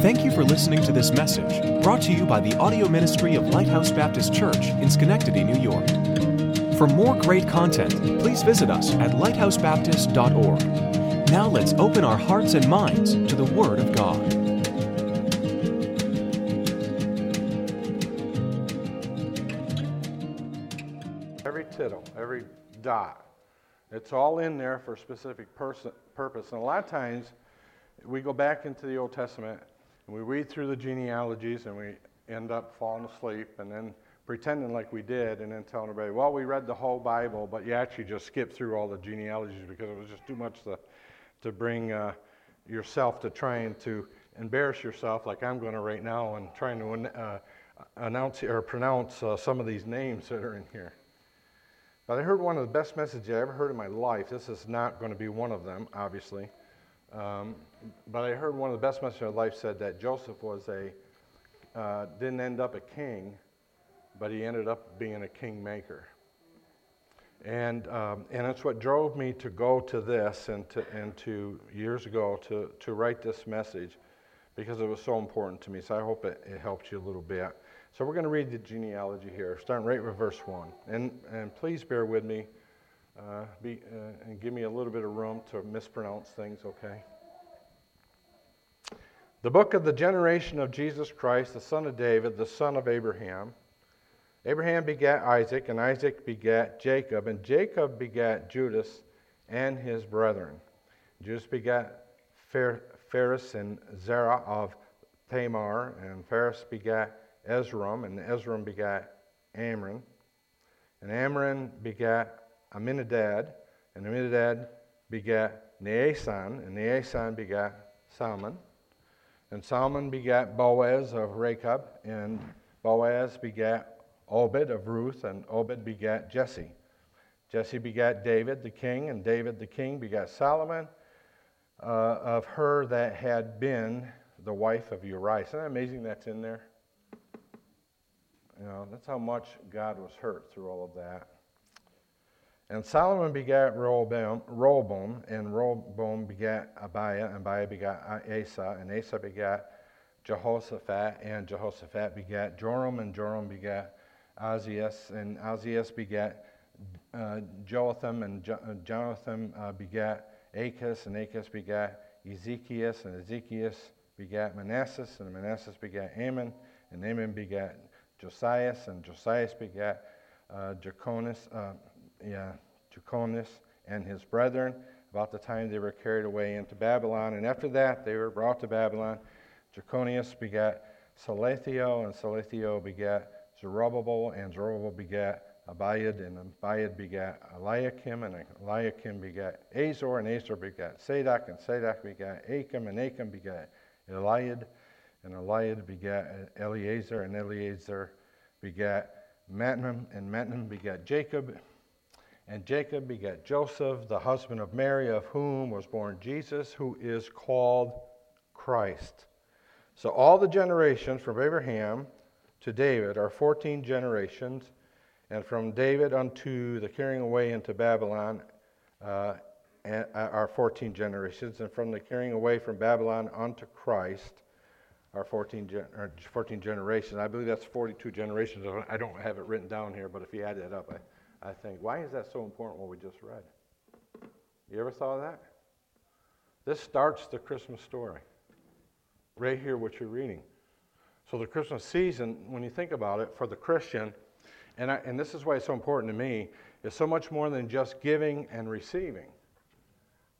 Thank you for listening to this message brought to you by the audio ministry of Lighthouse Baptist Church in Schenectady, New York. For more great content, please visit us at lighthousebaptist.org. Now let's open our hearts and minds to the Word of God. Every tittle, every dot, it's all in there for a specific person, purpose. And a lot of times, we go back into the Old Testament and we read through the genealogies and we end up falling asleep and then pretending like we did and then telling everybody, well, we read the whole Bible, but you actually just skipped through all the genealogies because it was just too much to, to bring uh, yourself to trying to embarrass yourself like I'm going to right now and trying to uh, announce or pronounce uh, some of these names that are in here. But I heard one of the best messages I ever heard in my life. This is not going to be one of them, obviously. Um, but I heard one of the best messages of life said that Joseph was a, uh, didn't end up a king, but he ended up being a kingmaker. And, um, and it's what drove me to go to this and to, and to years ago to, to write this message because it was so important to me. So I hope it, it helps you a little bit. So we're going to read the genealogy here, starting right with verse 1. And, and please bear with me uh, be, uh, and give me a little bit of room to mispronounce things, okay? The book of the generation of Jesus Christ, the son of David, the son of Abraham. Abraham begat Isaac, and Isaac begat Jacob, and Jacob begat Judas and his brethren. Judas begat Phares and Zerah of Tamar, and Phares begat Esrom, and Esrom begat Amram. And Amram begat Amminadab, and Amminadab begat Naasson, and Naasson begat Salmon. And Solomon begat Boaz of Rachab, and Boaz begat Obed of Ruth, and Obed begat Jesse. Jesse begat David the king, and David the king begat Solomon uh, of her that had been the wife of Uriah. Isn't that amazing that's in there? You know, that's how much God was hurt through all of that. And Solomon begat Rehoboam, Rehoboam and Rehoboam begat Abiah, and Abiah begat Asa, and Asa begat Jehoshaphat, and Jehoshaphat begat Joram, and Joram begat Ozias, and Ozias begat uh, Jotham, and jo- uh, Jotham uh, begat Achaz, and Achaz begat Ezekias, and Ezekias begat Manasseh, and Manasseh begat Ammon, and Ammon begat Josias, and Josias begat uh, uh, yeah, and his brethren, about the time they were carried away into Babylon. And after that, they were brought to Babylon. Jeconias begat Salathiel, and Salathiel begat Zerubbabel, and Zerubbabel begat Abiad, and Abiad begat Eliakim, and Eliakim begat Azor, and Azor begat Sadoc, and Sadoc begat Achim, and Achim begat Eliad, and Eliad begat Eleazar, and Eleazar begat Matthan, and Matthan begat Jacob, and Jacob begat Joseph, the husband of Mary, of whom was born Jesus, who is called Christ. So all the generations from Abraham to David are 14 generations, and from David unto the carrying away into Babylon uh, uh are 14 generations, and from the carrying away from Babylon unto Christ are 14, gen- 14 generations. I believe that's 42 generations. I don't have it written down here, but if you add that up, I I think, why is that so important what we just read? You ever thought of that? This starts the Christmas story. Right here, what you're reading. So, the Christmas season, when you think about it, for the Christian, and, I, and this is why it's so important to me, is so much more than just giving and receiving.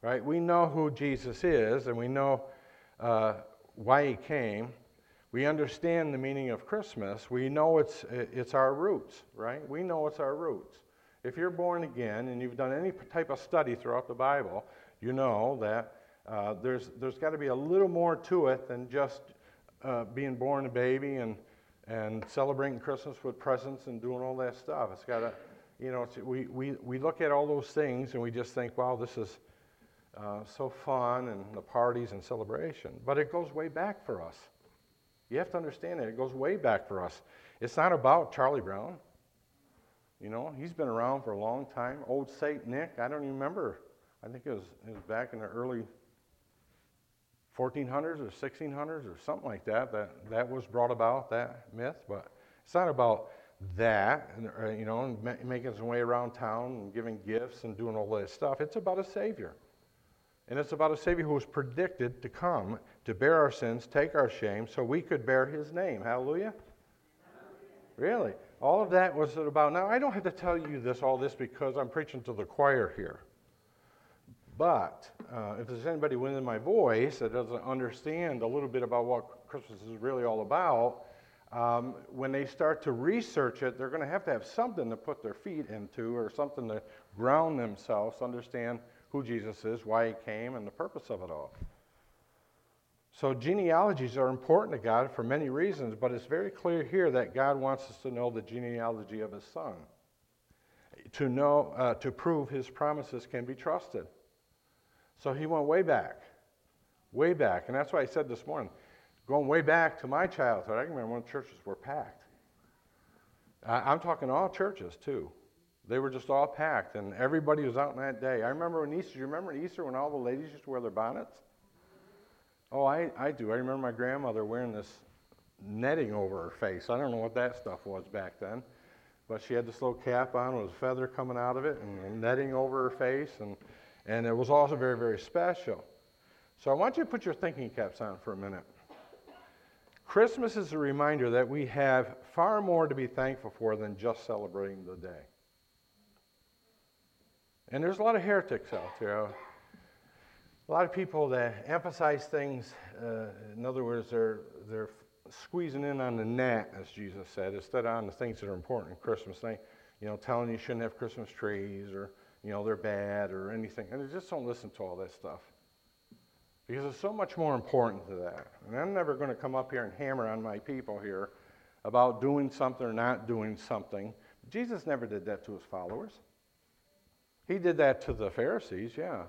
Right? We know who Jesus is, and we know uh, why he came, we understand the meaning of Christmas. We know it's, it's our roots, right? We know it's our roots. If you're born again and you've done any type of study throughout the Bible, you know that uh, there's, there's got to be a little more to it than just uh, being born a baby and, and celebrating Christmas with presents and doing all that stuff. It's got to, you know, we, we, we look at all those things and we just think, wow, this is uh, so fun and the parties and celebration. But it goes way back for us. You have to understand that. It goes way back for us. It's not about Charlie Brown. You know, he's been around for a long time. Old Saint Nick, I don't even remember. I think it was, it was back in the early 1400s or 1600s or something like that, that that was brought about, that myth. But it's not about that, uh, you know, and making his way around town and giving gifts and doing all that stuff. It's about a Savior. And it's about a Savior who was predicted to come to bear our sins, take our shame, so we could bear his name. Hallelujah? Really? All of that was about. Now, I don't have to tell you this, all this, because I'm preaching to the choir here. But uh, if there's anybody within my voice that doesn't understand a little bit about what Christmas is really all about, um, when they start to research it, they're going to have to have something to put their feet into or something to ground themselves, understand who Jesus is, why he came, and the purpose of it all. So, genealogies are important to God for many reasons, but it's very clear here that God wants us to know the genealogy of his son. To know, uh, to prove his promises can be trusted. So he went way back, way back. And that's why I said this morning, going way back to my childhood, I remember when churches were packed. I, am talking all churches too. They were just all packed, and everybody was out on that day. I remember when Easter, you remember Easter when all the ladies used to wear their bonnets? Oh, I, I do. I remember my grandmother wearing this netting over her face. I don't know what that stuff was back then. But she had this little cap on with a feather coming out of it and netting over her face. And and it was also very, very special. So I want you to put your thinking caps on for a minute. Christmas is a reminder that we have far more to be thankful for than just celebrating the day. And there's a lot of heretics out there. A lot of people that emphasize things, uh, in other words, they're, they're squeezing in on the net, as Jesus said, instead of on the things that are important Christmas. They, you know, telling you shouldn't have Christmas trees or you know, they're bad or anything. And I just don't listen to all that stuff. Because it's so much more important to that. And I'm never going to come up here and hammer on my people here about doing something or not doing something. Jesus never did that to his followers. He did that to the Pharisees, yeah.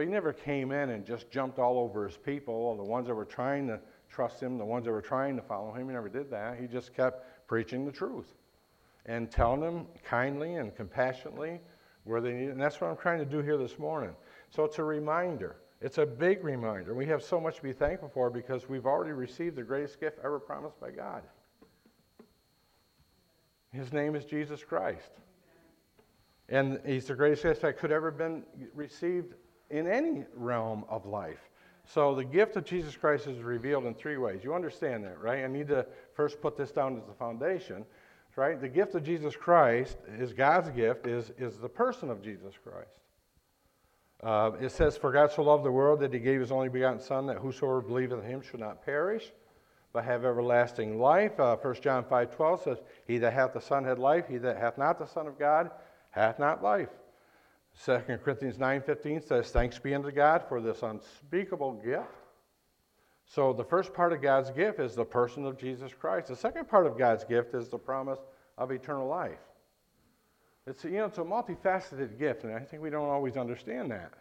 But he never came in and just jumped all over his people, the ones that were trying to trust him, the ones that were trying to follow him. He never did that. He just kept preaching the truth and telling them kindly and compassionately where they need it. And that's what I'm trying to do here this morning. So it's a reminder. It's a big reminder. We have so much to be thankful for because we've already received the greatest gift ever promised by God. His name is Jesus Christ. And he's the greatest gift that could ever been received in any realm of life. So the gift of Jesus Christ is revealed in three ways. You understand that, right? I need to first put this down as the foundation right? The gift of Jesus Christ is God's gift, is, is the person of Jesus Christ. Uh, it says, For God so loved the world that he gave his only begotten Son, that whosoever believeth in him should not perish, but have everlasting life. Uh, 1 John 5 12 says, He that hath the Son hath life, he that hath not the Son of God hath not life. 2 Corinthians 9:15 says, Thanks be unto God for this unspeakable gift so the first part of God's gift is the person of Jesus Christ. The second part of God's gift is the promise of eternal life. It's, you know, it's a multifaceted gift, and I think we don't always understand that.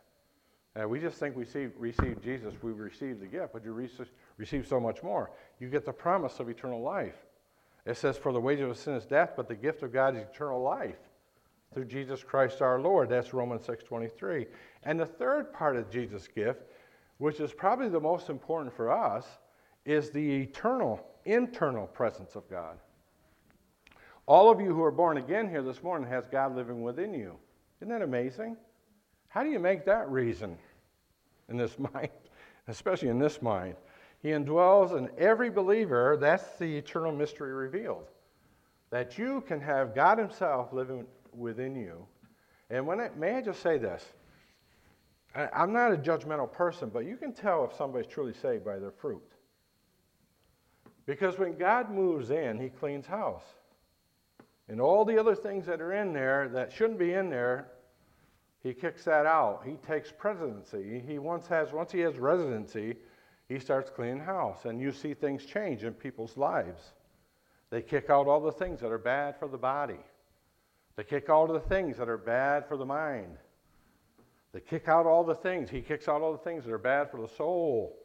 Uh, we just think we see, receive Jesus, we receive the gift, but you receive, receive so much more. You get the promise of eternal life. It says, For the wages of sin is death, but the gift of God is eternal life through Jesus Christ our Lord. That's Romans 6.23. And the third part of Jesus' gift which is probably the most important for us, is the eternal, internal presence of God. All of you who are born again here this morning has God living within you. Isn't that amazing? How do you make that reason in this mind, especially in this mind? He indwells in every believer. That's the eternal mystery revealed. That you can have God Himself living within you. And when I, may I just say this? I'm not a judgmental person, but you can tell if somebody's truly saved by their fruit. Because when God moves in, He cleans house. And all the other things that are in there that shouldn't be in there, He kicks that out. He takes presidency. He once has, once He has residency, He starts cleaning house. And you see things change in people's lives. They kick out all the things that are bad for the body. They kick all the things that are bad for the mind. They kick out all the things. He kicks out all the things that are bad for the soul.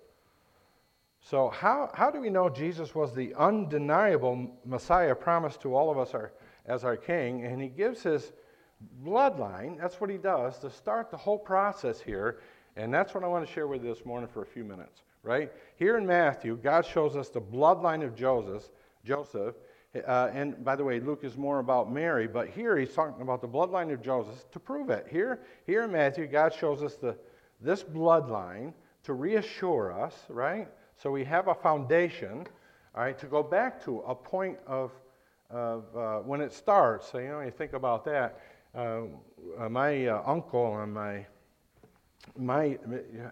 So, how, how do we know Jesus was the undeniable Messiah promised to all of us our, as our king? And he gives his bloodline, that's what he does, to start the whole process here. And that's what I want to share with you this morning for a few minutes, right? Here in Matthew, God shows us the bloodline of Joseph. Joseph. Uh, and by the way, Luke is more about Mary, but here he's talking about the bloodline of Joseph to prove it. Here, here in Matthew, God shows us the, this bloodline to reassure us, right? So we have a foundation, all right, to go back to a point of, of uh, when it starts. So, you know, you think about that. Uh, uh my uh, uncle and my, my,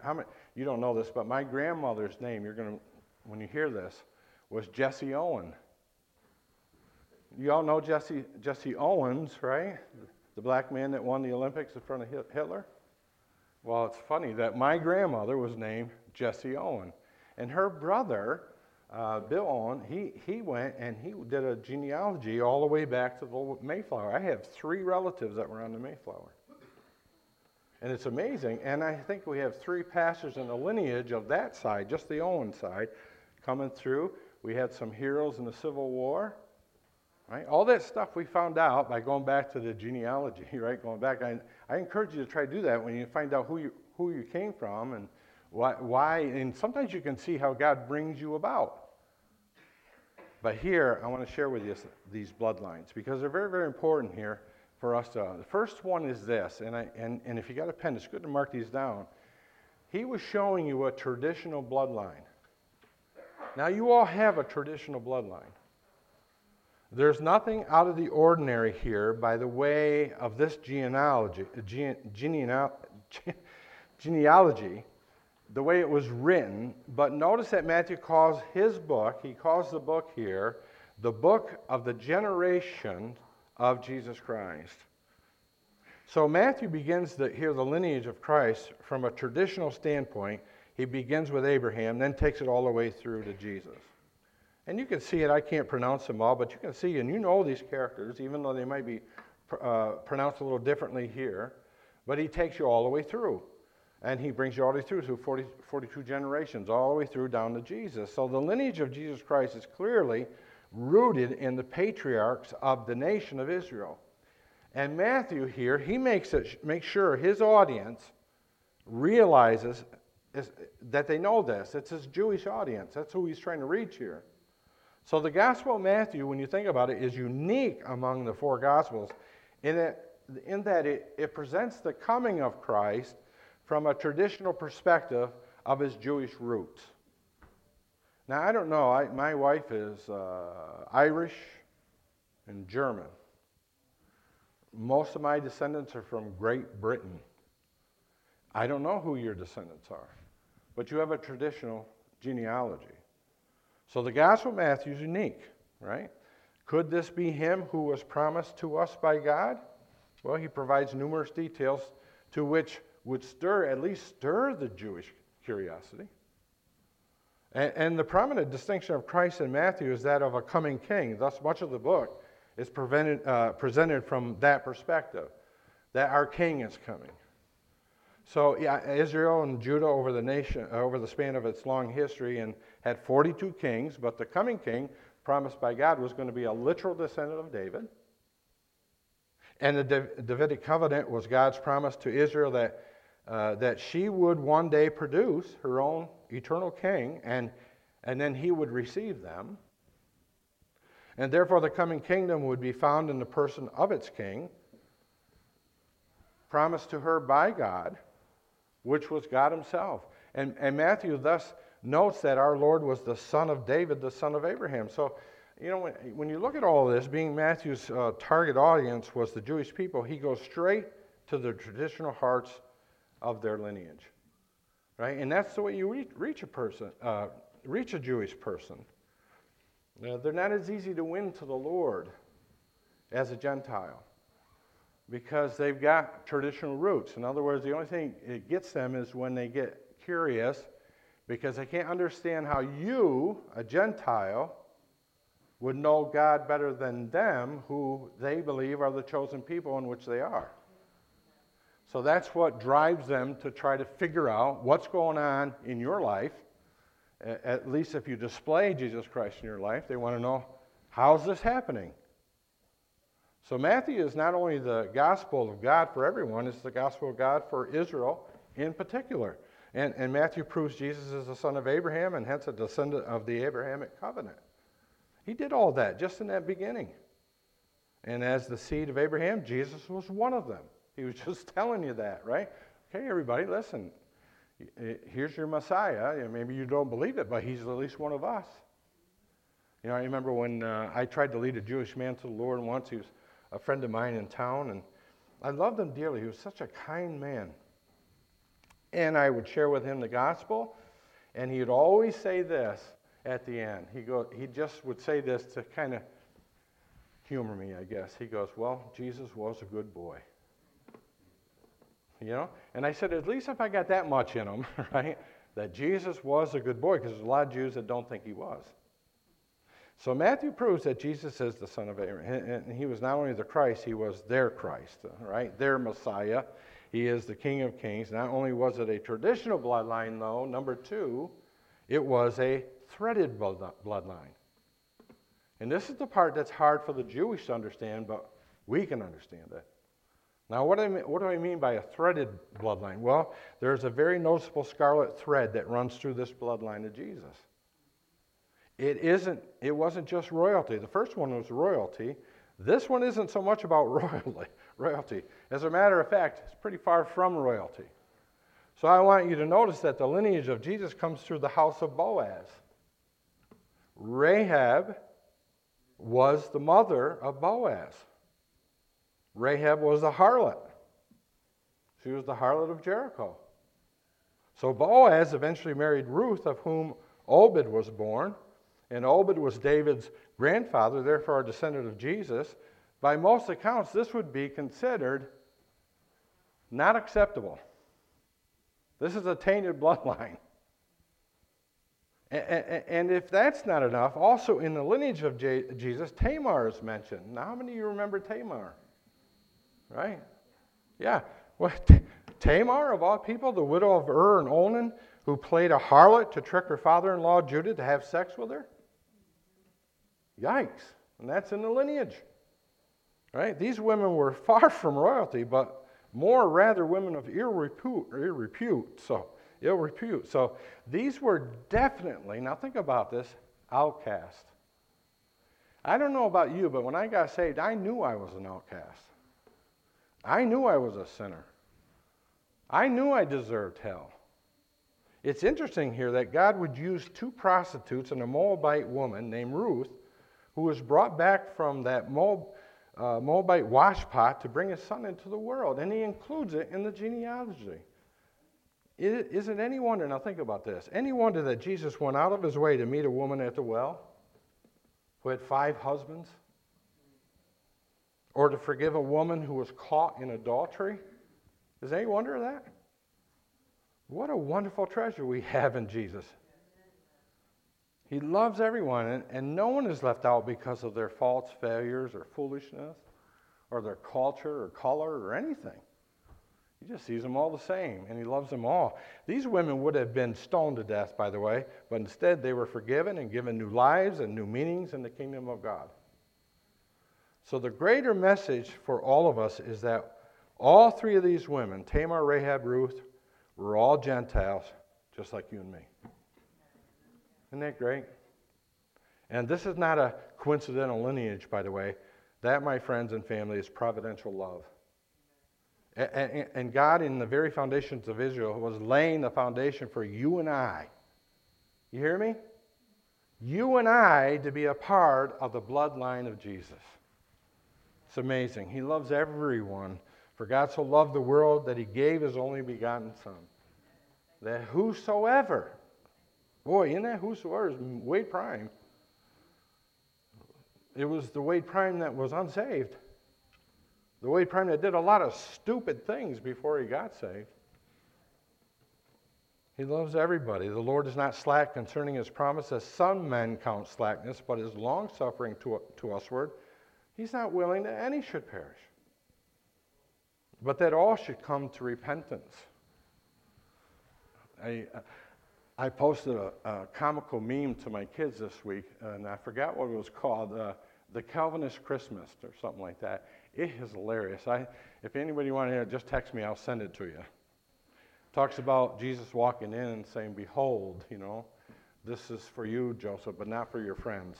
how many, you don't know this, but my grandmother's name, you're going to, when you hear this, was Jesse Owen. You all know Jesse, Jesse Owens, right? The black man that won the Olympics in front of Hitler? Well, it's funny that my grandmother was named Jesse Owen. And her brother, uh, Bill Owen, he, he went and he did a genealogy all the way back to the Mayflower. I have three relatives that were on the Mayflower. And it's amazing. And I think we have three pastors in the lineage of that side, just the Owen side, coming through. We had some heroes in the Civil War. Right? All that stuff we found out by going back to the genealogy, right? Going back. I, I encourage you to try to do that when you find out who you, who you came from and why, why, and sometimes you can see how God brings you about. But here, I want to share with you these bloodlines because they're very, very important here for us to. The first one is this, and, I, and, and if you got a pen, it's good to mark these down. He was showing you a traditional bloodline. Now, you all have a traditional bloodline. There's nothing out of the ordinary here by the way of this genealogy, gene, genealogy the way it was written, but notice that Matthew calls his book, he calls the book here, the book of the generation of Jesus Christ. So Matthew begins the, here the lineage of Christ from a traditional standpoint. He begins with Abraham, then takes it all the way through to Jesus. And you can see it, I can't pronounce them all, but you can see, and you know these characters, even though they might be uh, pronounced a little differently here, but he takes you all the way through. And he brings you all the way through through 40, 42 generations, all the way through down to Jesus. So the lineage of Jesus Christ is clearly rooted in the patriarchs of the nation of Israel. And Matthew here, he makes it makes sure his audience realizes that they know this. It's his Jewish audience. That's who he's trying to reach here. So the Gospel of Matthew, when you think about it, is unique among the four Gospels in that, in that it, it presents the coming of Christ from a traditional perspective of his Jewish roots. Now, I don't know, I, my wife is uh, Irish and German. Most of my descendants are from Great Britain. I don't know who your descendants are, but you have a traditional genealogy. So the Gospel of Matthew is unique, right? Could this be him who was promised to us by God? Well, he provides numerous details to which would stir, at least stir the Jewish curiosity. And, and, the prominent distinction of Christ in Matthew is that of a coming king. Thus, much of the book is uh, presented from that perspective that our king is coming. So, yeah, Israel and Judah over the nation, over the span of its long history, and had 42 kings, but the coming king promised by God was going to be a literal descendant of David. And the Davidic covenant was God's promise to Israel that uh, that she would one day produce her own eternal king, and, and then he would receive them. And therefore, the coming kingdom would be found in the person of its king, promised to her by God, which was God himself. And, and Matthew thus notes that our Lord was the son of David, the son of Abraham. So, you know, when, when you look at all this, being Matthew's uh, target audience was the Jewish people, he goes straight to the traditional hearts of their lineage. Right? And that's the way you reach, reach a person, uh, reach a Jewish person. Uh, they're not as easy to win to the Lord as a Gentile because they've got traditional roots. In other words, the only thing it gets them is when they get curious because they can't understand how you, a Gentile, would know God better than them who they believe are the chosen people in which they are. So that's what drives them to try to figure out what's going on in your life. At least if you display Jesus Christ in your life, they want to know how's this happening? So Matthew is not only the gospel of God for everyone, it's the gospel of God for Israel in particular. And, and Matthew proves Jesus is the son of Abraham and hence a descendant of the Abrahamic covenant. He did all that just in that beginning. And as the seed of Abraham, Jesus was one of them. He was just telling you that, right? Okay, everybody, listen. Here's your Messiah. Maybe you don't believe it, but he's at least one of us. You know, I remember when uh, I tried to lead a Jewish man to the Lord once. He was a friend of mine in town, and I loved him dearly. He was such a kind man. And I would share with him the gospel, and he would always say this at the end. He, go, he just would say this to kind of humor me, I guess. He goes, Well, Jesus was a good boy. You know? And I said, At least if I got that much in him, right? That Jesus was a good boy, because there's a lot of Jews that don't think he was. So Matthew proves that Jesus is the son of Abraham. And he was not only the Christ, he was their Christ, right? Their Messiah. He is the King of Kings. Not only was it a traditional bloodline, though, number two, it was a threaded bloodline. And this is the part that's hard for the Jewish to understand, but we can understand it. Now, what do, I mean, what do I mean by a threaded bloodline? Well, there's a very noticeable scarlet thread that runs through this bloodline of Jesus. It isn't, it wasn't just royalty. The first one was royalty. This one isn't so much about royalty. Royalty. As a matter of fact, it's pretty far from royalty. So I want you to notice that the lineage of Jesus comes through the house of Boaz. Rahab was the mother of Boaz. Rahab was the harlot. She was the harlot of Jericho. So Boaz eventually married Ruth, of whom Obed was born and Obed was David's grandfather, therefore a descendant of Jesus, by most accounts, this would be considered not acceptable. This is a tainted bloodline. And if that's not enough, also in the lineage of Jesus, Tamar is mentioned. Now, how many of you remember Tamar? Right? Yeah. Well, Tamar, of all people, the widow of Ur and Onan, who played a harlot to trick her father in law Judah to have sex with her? Yikes. And that's in the lineage. Right? These women were far from royalty, but more rather women of ill repute, ill repute. So, ill repute. So, these were definitely, now think about this, outcast. I don't know about you, but when I got saved, I knew I was an outcast. I knew I was a sinner. I knew I deserved hell. It's interesting here that God would use two prostitutes and a Moabite woman named Ruth who was brought back from that Moab, uh, Moabite washpot to bring his son into the world. And he includes it in the genealogy. Is it any wonder, now think about this, any wonder that Jesus went out of his way to meet a woman at the well who had five husbands? Or to forgive a woman who was caught in adultery? Is any wonder of that? What a wonderful treasure we have in Jesus. He loves everyone, and, and no one is left out because of their faults, failures, or foolishness, or their culture, or color, or anything. He just sees them all the same, and he loves them all. These women would have been stoned to death, by the way, but instead they were forgiven and given new lives and new meanings in the kingdom of God. So, the greater message for all of us is that all three of these women, Tamar, Rahab, Ruth, were all Gentiles, just like you and me. Isn't that great? And this is not a coincidental lineage, by the way. That, my friends and family, is providential love. And God, in the very foundations of Israel, was laying the foundation for you and I. You hear me? You and I to be a part of the bloodline of Jesus. It's amazing. He loves everyone. For God so loved the world that he gave his only begotten Son, that whosoever Boy, in that whosoever is Wade Prime. It was the Wade Prime that was unsaved. The Wade Prime that did a lot of stupid things before he got saved. He loves everybody. The Lord is not slack concerning his promise, as some men count slackness, but is long suffering to, to usward. He's not willing that any should perish, but that all should come to repentance. I, I posted a, a, comical meme to my kids this week, and I forgot what it was called, uh, the Calvinist Christmas or something like that. It is hilarious. I, if anybody wants to hear it, just text me. I'll send it to you. Talks about Jesus walking in and saying, Behold, you know, this is for you, Joseph, but not for your friends.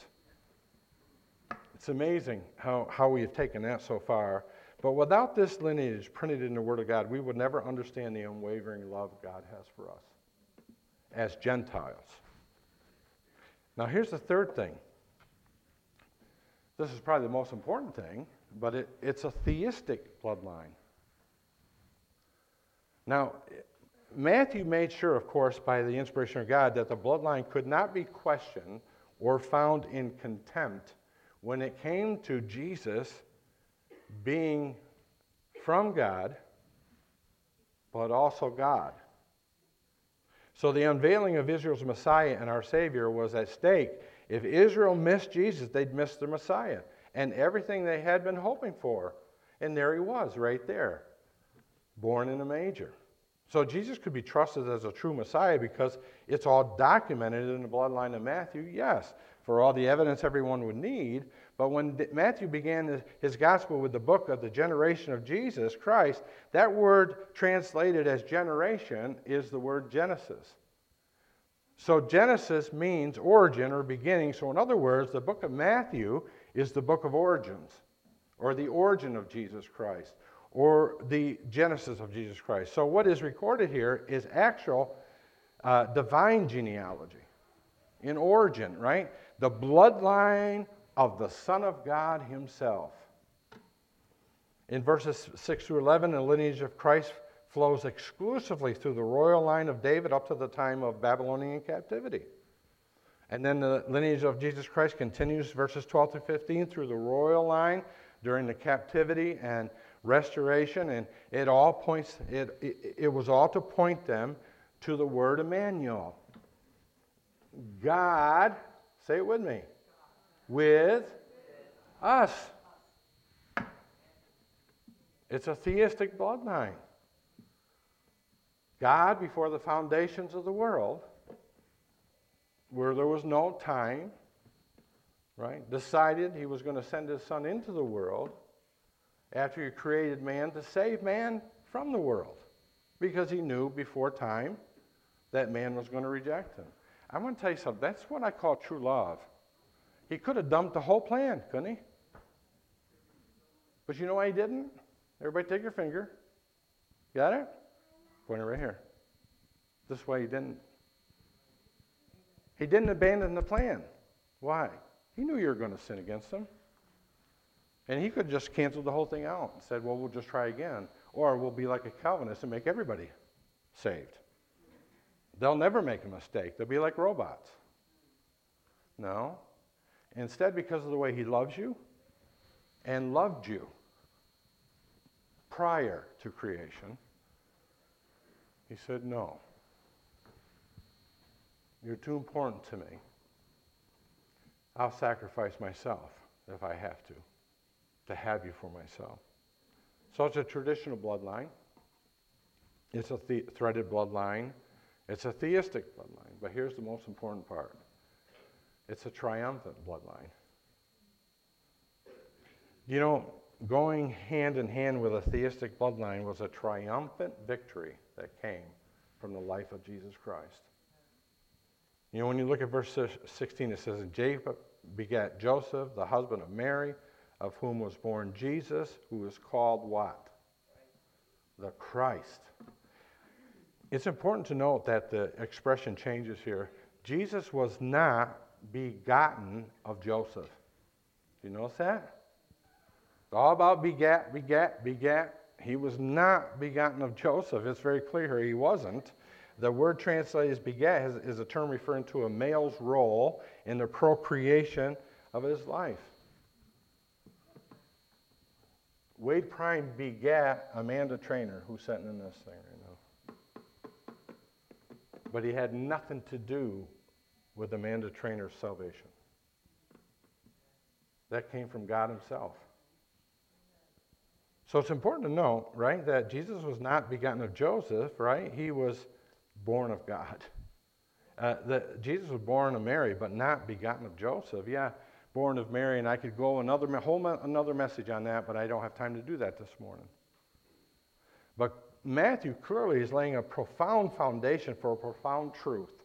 It's amazing how, how we have taken that so far. But without this lineage printed in the Word of God, we would never understand the unwavering love God has for us as Gentiles. Now, here's the third thing. This is probably the most important thing, but it, it's a theistic bloodline. Now, Matthew made sure, of course, by the inspiration of God, that the bloodline could not be questioned or found in contempt when it came to Jesus being from God, but also God. So the unveiling of Israel's Messiah and our Savior was at stake. If Israel missed Jesus, they'd miss the Messiah and everything they had been hoping for. And there he was, right there, born in a manger. So Jesus could be trusted as a true Messiah because it's all documented in the bloodline of Matthew, yes, for all the evidence everyone would need. But when Matthew began his gospel with the book of the generation of Jesus Christ, that word translated as generation is the word Genesis. So Genesis means origin or beginning. So, in other words, the book of Matthew is the book of origins, or the origin of Jesus Christ, or the genesis of Jesus Christ. So, what is recorded here is actual uh, divine genealogy in origin, right? The bloodline of the Son of God Himself. In verses 6 through 11, the lineage of Christ flows exclusively through the royal line of David up to the time of Babylonian captivity. And then the lineage of Jesus Christ continues, verses 12 through 15, through the royal line during the captivity and restoration. And it all points, it, it, it was all to point them to the word Emmanuel. God, say it with me, with us. It's a theistic bloodline. God, before the foundations of the world, where there was no time, right, decided he was going to send his son into the world after he created man to save man from the world because he knew before time that man was going to reject him. I'm going to tell you something. That's what I call true love. He could have dumped the whole plan, couldn't he? But you know why he didn't? Everybody take your finger. Got it? Pointer right here. This way he didn't. He didn't abandon the plan. Why? He knew you were going to sin against him. And he could just cancel the whole thing out and said, well, we'll just try again. Or we'll be like a Calvinist and make everybody saved. They'll never make a mistake. They'll be like robots. No. Instead, because of the way he loves you and loved you prior to creation, he said, No. You're too important to me. I'll sacrifice myself if I have to, to have you for myself. So it's a traditional bloodline. It's a the- threaded bloodline. It's a theistic bloodline. But here's the most important part it's a triumphant bloodline. You know, going hand in hand with a theistic bloodline was a triumphant victory that came from the life of Jesus Christ. You know, when you look at verse 16, it says, Jacob begat Joseph, the husband of Mary, of whom was born Jesus, who is called what? The Christ. It's important to note that the expression changes here. Jesus was not begotten of Joseph. Do you notice that? It's all about begat, begat, begat, he was not begotten of Joseph. It's very clear here he wasn't. The word translated as begat is, is a term referring to a male's role in the procreation of his life. Wade Prime begat Amanda Trainer, who's sitting in this thing right now. But he had nothing to do with Amanda Trainer's salvation. That came from God Himself. So it's important to know, right, that Jesus was not begotten of Joseph, right? He was born of God. Uh, that Jesus was born of Mary, but not begotten of Joseph. Yeah, born of Mary, and I could go another whole another message on that, but I don't have time to do that this morning. But Matthew clearly is laying a profound foundation for a profound truth.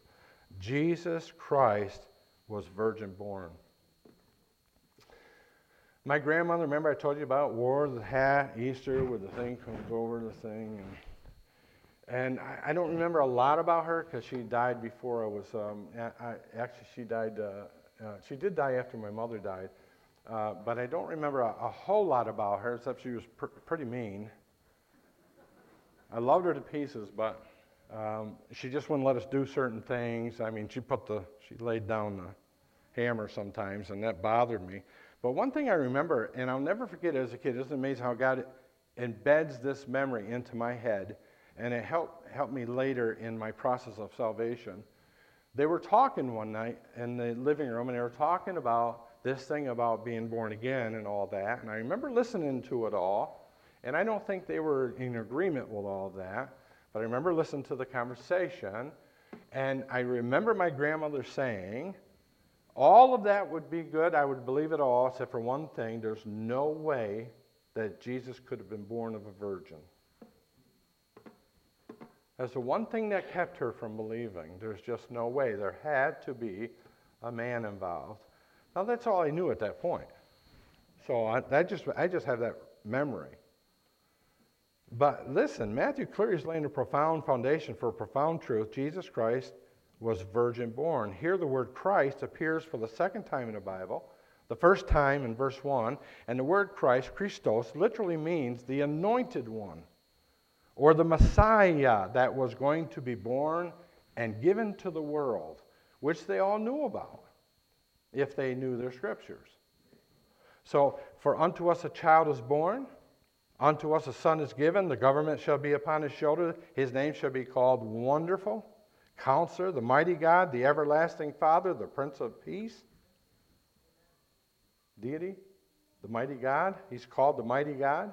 Jesus Christ was virgin born. My grandmother, remember I told you about, wore the hat Easter with the thing comes over the thing. And, and I, I don't remember a lot about her because she died before I was, um, I, actually, she died, uh, uh, she did die after my mother died. Uh, but I don't remember a, a, whole lot about her, except she was pr- pretty mean. I loved her to pieces, but um, she just wouldn't let us do certain things. I mean, she put the, she laid down the hammer sometimes, and that bothered me. But one thing I remember, and I'll never forget as a kid, it's amazing how God embeds this memory into my head, and it helped, helped me later in my process of salvation. They were talking one night in the living room, and they were talking about this thing about being born again and all that. And I remember listening to it all, and I don't think they were in agreement with all that, but I remember listening to the conversation, and I remember my grandmother saying, all of that would be good. I would believe it all, except for one thing there's no way that Jesus could have been born of a virgin. That's the one thing that kept her from believing. There's just no way. There had to be a man involved. Now, that's all I knew at that point. So I, I, just, I just have that memory. But listen, Matthew clearly is laying a profound foundation for a profound truth. Jesus Christ was virgin born. Here, the word Christ appears for the second time in the Bible. The first time in verse 1. And the word Christ, Christos, literally means the anointed one or the Messiah that was going to be born and given to the world, which they all knew about if they knew their scriptures. So, for unto us a child is born, unto us a son is given, the government shall be upon his shoulder, his name shall be called Wonderful, Counselor, the Mighty God, the Everlasting Father, the Prince of Peace. Deity, the Mighty God, he's called the Mighty God.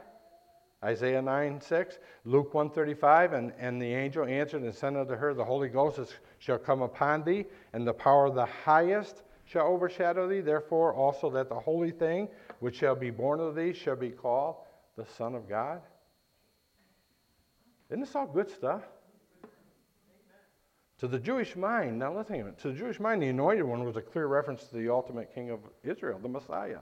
Isaiah 9, 6, Luke 135, and, and the angel answered and said unto her, The Holy Ghost is, shall come upon thee, and the power of the highest shall overshadow thee. Therefore, also that the holy thing which shall be born of thee shall be called the Son of God. Isn't this all good stuff? To the Jewish mind, now of it. To the Jewish mind, the anointed one was a clear reference to the ultimate king of Israel, the Messiah.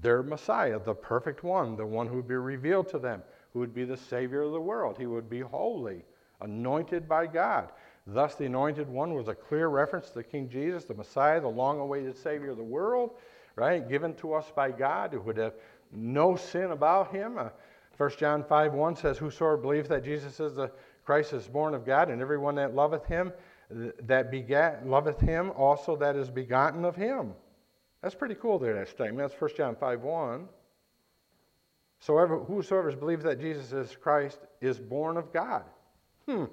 Their Messiah, the perfect one, the one who would be revealed to them, who would be the Savior of the world. He would be holy, anointed by God. Thus, the anointed one was a clear reference to the King Jesus, the Messiah, the long awaited Savior of the world, right? Given to us by God, who would have no sin about him. Uh, 1 John 5 1 says, Whosoever believes that Jesus is the Christ is born of God, and everyone that loveth him, that begat, loveth him, also that is begotten of him. That's pretty cool there, that statement. That's 1 John 5 1. So whosoever believes that Jesus is Christ is born of God. Hmm.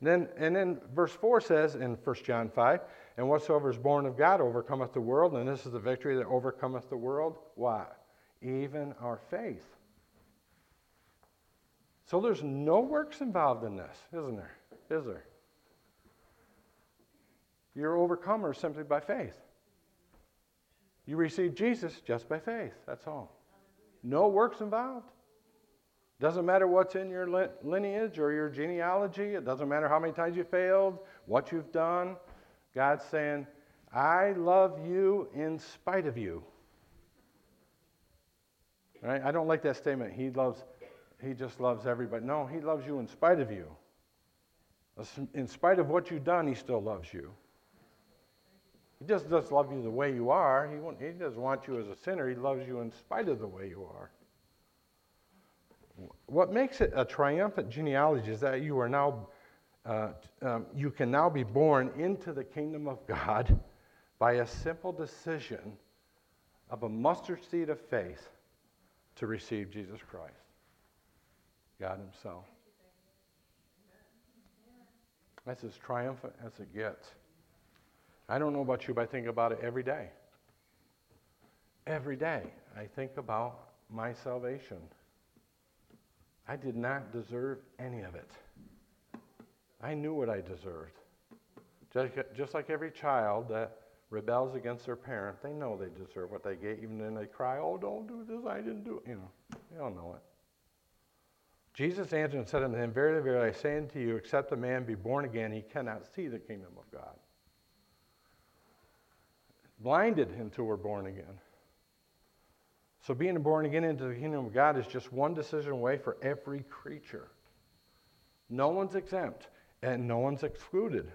And then, and then verse 4 says in 1 John 5, and whatsoever is born of God overcometh the world, and this is the victory that overcometh the world. What? Even our faith. So there's no works involved in this, isn't there? Is there? You're overcomers simply by faith. You receive Jesus just by faith. That's all. No works involved. Doesn't matter what's in your lineage or your genealogy. It doesn't matter how many times you failed, what you've done. God's saying, I love you in spite of you. Right? I don't like that statement. He loves, he just loves everybody. No, he loves you in spite of you. In spite of what you've done, he still loves you. He just doesn't love you the way you are. He, he doesn't want you as a sinner. He loves you in spite of the way you are. What makes it a triumphant genealogy is that you are now, uh, um, you can now be born into the kingdom of God by a simple decision of a mustard seed of faith to receive Jesus Christ, God Himself. That's as triumphant as it gets. I don't know about you, but I think about it every day. Every day, I think about my salvation. I did not deserve any of it. I knew what I deserved. Just like every child that rebels against their parent, they know they deserve what they get, even then they cry, oh, don't do this, I didn't do it. You know, they all know it. Jesus answered and said unto him, Verily, verily, I say unto you, except a man be born again, he cannot see the kingdom of God. Blinded until we're born again. So being born again into the kingdom of God is just one decision away for every creature. No one's exempt and no one's excluded.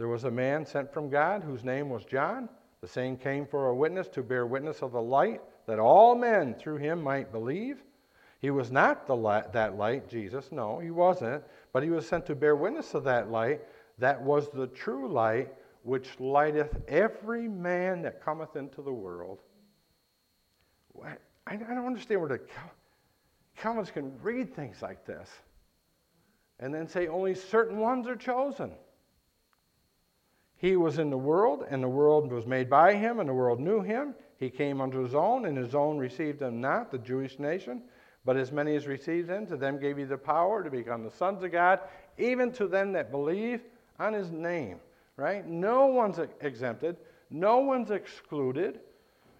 There was a man sent from God whose name was John. The same came for a witness to bear witness of the light, that all men through him might believe. He was not the light, that light, Jesus. No, he wasn't. But he was sent to bear witness of that light, that was the true light, which lighteth every man that cometh into the world. I, don't understand where the Calvinists can read things like this and then say only certain ones are chosen. He was in the world, and the world was made by him, and the world knew him. He came unto his own, and his own received him not, the Jewish nation. But as many as received him, to them gave he the power to become the sons of God, even to them that believe on his name. Right? No one's exempted, no one's excluded.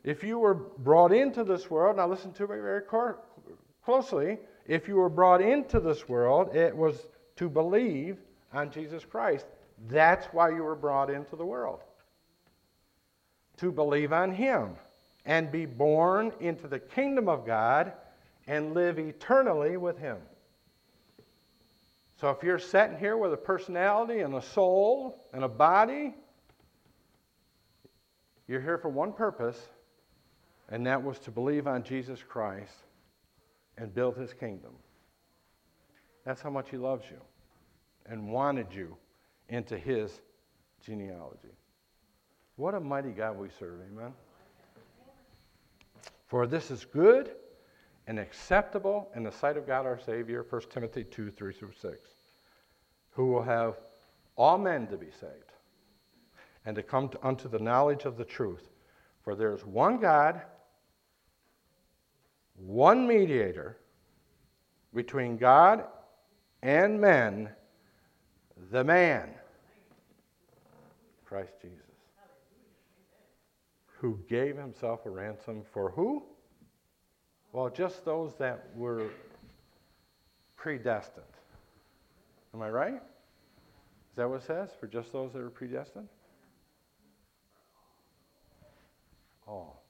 If you were brought into this world, now listen to me very closely. If you were brought into this world, it was to believe on Jesus Christ. That's why you were brought into the world. To believe on Him and be born into the kingdom of God and live eternally with Him. So if you're sitting here with a personality and a soul and a body, you're here for one purpose and that was to believe on Jesus Christ and build his kingdom. That's how much he loves you and wanted you into his genealogy. What a mighty God we serve, amen. For this is good and acceptable in the sight of God our Savior, 1 Timothy 2 3 through 6, who will have all men to be saved and to come to, unto the knowledge of the truth. For there is one God one mediator between God and men, the man, Christ Jesus, who gave himself a ransom for who? Well, just those that were predestined. Am I right? Is that what it says? For just those that are predestined? All.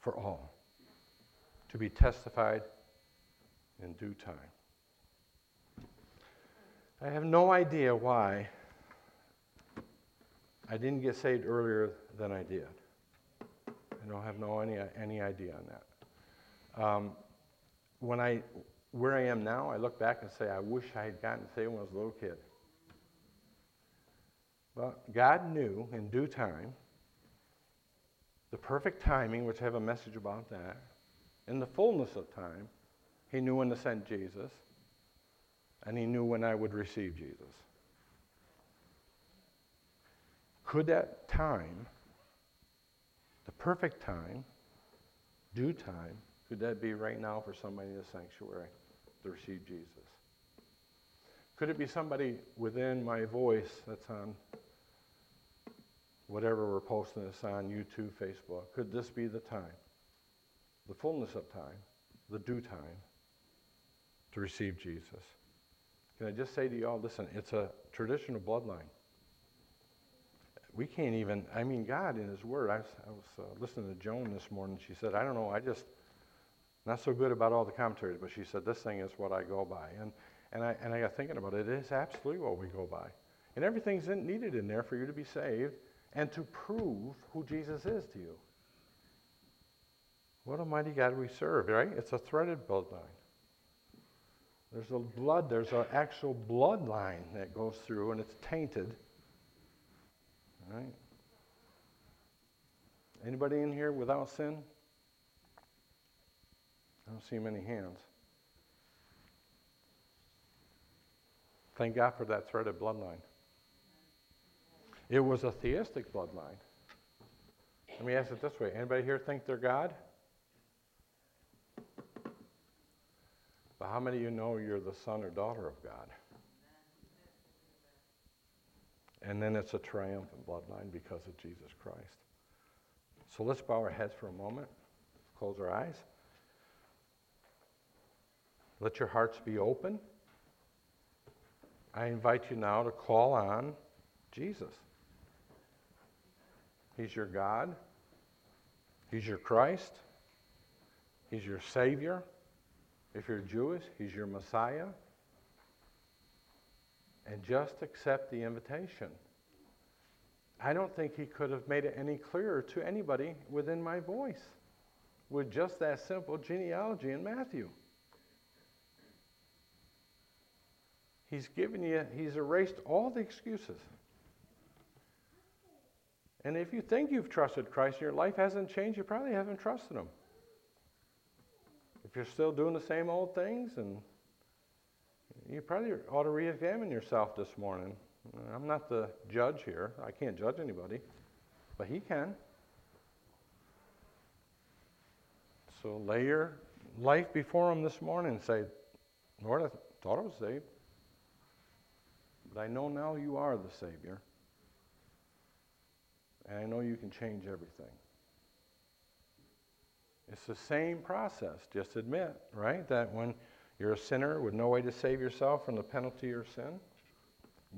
For all to be testified in due time. I have no idea why I didn't get saved earlier than I did. I don't have no any, any idea on that. Um, when I, where I am now, I look back and say, I wish I had gotten saved when I was a little kid. But God knew in due time, the perfect timing, which I have a message about that, in the fullness of time, he knew when to send Jesus, and he knew when I would receive Jesus. Could that time, the perfect time, due time, could that be right now for somebody in the sanctuary to receive Jesus? Could it be somebody within my voice that's on whatever we're posting this on YouTube, Facebook? Could this be the time? the fullness of time, the due time, to receive Jesus. Can I just say to you all, listen, it's a traditional bloodline. We can't even, I mean, God in His Word, I was, I was uh, listening to Joan this morning. She said, I don't know, I just, not so good about all the commentaries, but she said, this thing is what I go by. And, and, I, and I got thinking about it. It is absolutely what we go by. And everything's needed in there for you to be saved and to prove who Jesus is to you. What a mighty God we serve, right? It's a threaded bloodline. There's a blood, there's an actual bloodline that goes through, and it's tainted. Right? Anybody in here without sin? I don't see many hands. Thank God for that threaded bloodline. It was a theistic bloodline. Let me ask it this way anybody here think they're God? But how many of you know you're the son or daughter of God? And then it's a triumphant bloodline because of Jesus Christ. So let's bow our heads for a moment, close our eyes. Let your hearts be open. I invite you now to call on Jesus. He's your God. He's your Christ. He's your Savior. If you're Jewish, He's your Messiah. And just accept the invitation. I don't think He could have made it any clearer to anybody within my voice with just that simple genealogy in Matthew. He's given you, He's erased all the excuses. And if you think you've trusted Christ, and your life hasn't changed, you probably haven't trusted Him. If you're still doing the same old things, and you probably ought to re-examine yourself this morning. I'm not the judge here. I can't judge anybody, but He can. So lay your life before Him this morning and say, Lord, I thought I was saved, but I know now you are the Savior. And I know you can change everything. It's the same process. Just admit, right, that when you're a sinner with no way to save yourself from the penalty of your sin,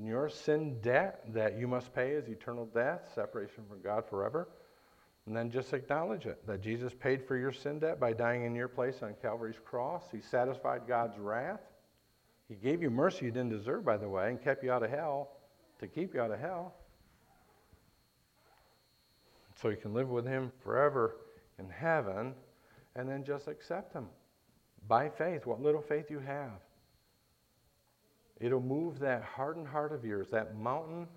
your sin debt that you must pay is eternal death, separation from God forever. And then just acknowledge it that Jesus paid for your sin debt by dying in your place on Calvary's cross. He satisfied God's wrath. He gave you mercy you didn't deserve, by the way, and kept you out of hell to keep you out of hell so you can live with Him forever in heaven, and then just accept Him by faith, what little faith you have. It'll move that hardened heart of yours, that mountain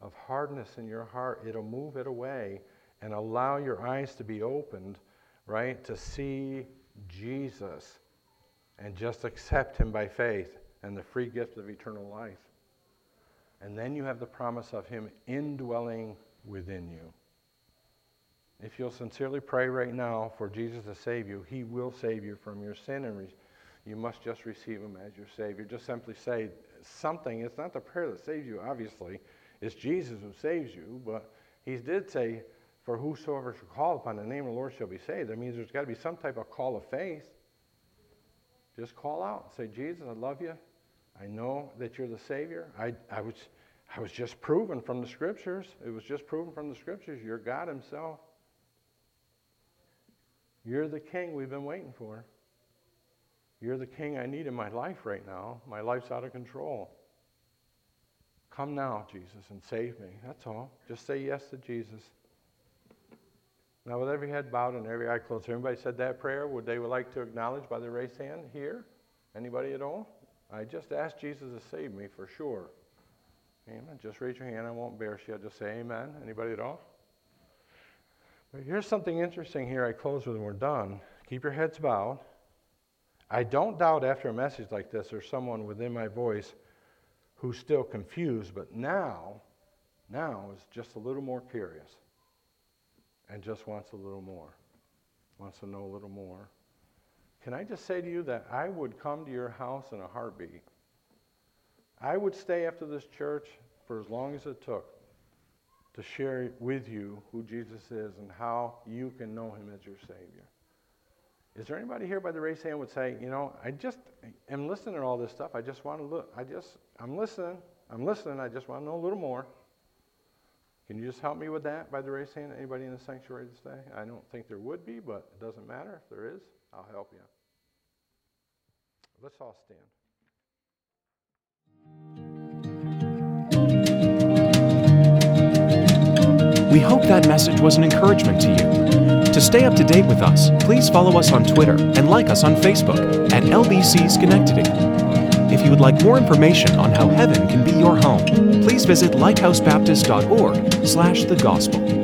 of hardness in your heart, it'll move it away and allow your eyes to be opened, right, to see Jesus and just accept Him by faith and the free gift of eternal life. And then you have the promise of Him indwelling within you. If you'll sincerely pray right now for Jesus to save you, He will save you from your sin, and re- you must just receive Him as your Savior. Just simply say something. It's not the prayer that saves you, obviously. It's Jesus who saves you, but He did say, For whosoever shall call upon the name of the Lord shall be saved. That means there's got to be some type of call of faith. Just call out. Say, Jesus, I love you. I know that you're the Savior. I, I, was, I was just proven from the Scriptures. It was just proven from the Scriptures. You're God Himself. You're the king we've been waiting for. You're the king I need in my life right now. My life's out of control. Come now, Jesus, and save me. That's all. Just say yes to Jesus. Now, with every head bowed and every eye closed, everybody said that prayer, would they would like to acknowledge by the raised hand here? Anybody at all? I just asked Jesus to save me for sure. Amen. Just raise your hand. I won't embarrass you. I'll just say amen. Anybody at all? Here's something interesting here. I close with and we're done. Keep your heads bowed. I don't doubt after a message like this there's someone within my voice who's still confused, but now, now is just a little more curious and just wants a little more, wants to know a little more. Can I just say to you that I would come to your house in a heartbeat? I would stay after this church for as long as it took to share with you who Jesus is and how you can know him as your Savior. Is there anybody here by the raised hand would say, you know, I just am listening to all this stuff. I just want to look. I just, I'm listening. I'm listening. I just want to know a little more. Can you just help me with that by the raised hand? Anybody in the sanctuary today? I don't think there would be, but it doesn't matter. If there is, I'll help you. Let's all stand. We hope that message was an encouragement to you. To stay up to date with us, please follow us on Twitter and like us on Facebook at LBC Schenectady. If you would like more information on how heaven can be your home, please visit lighthousebaptist.org slash the gospel.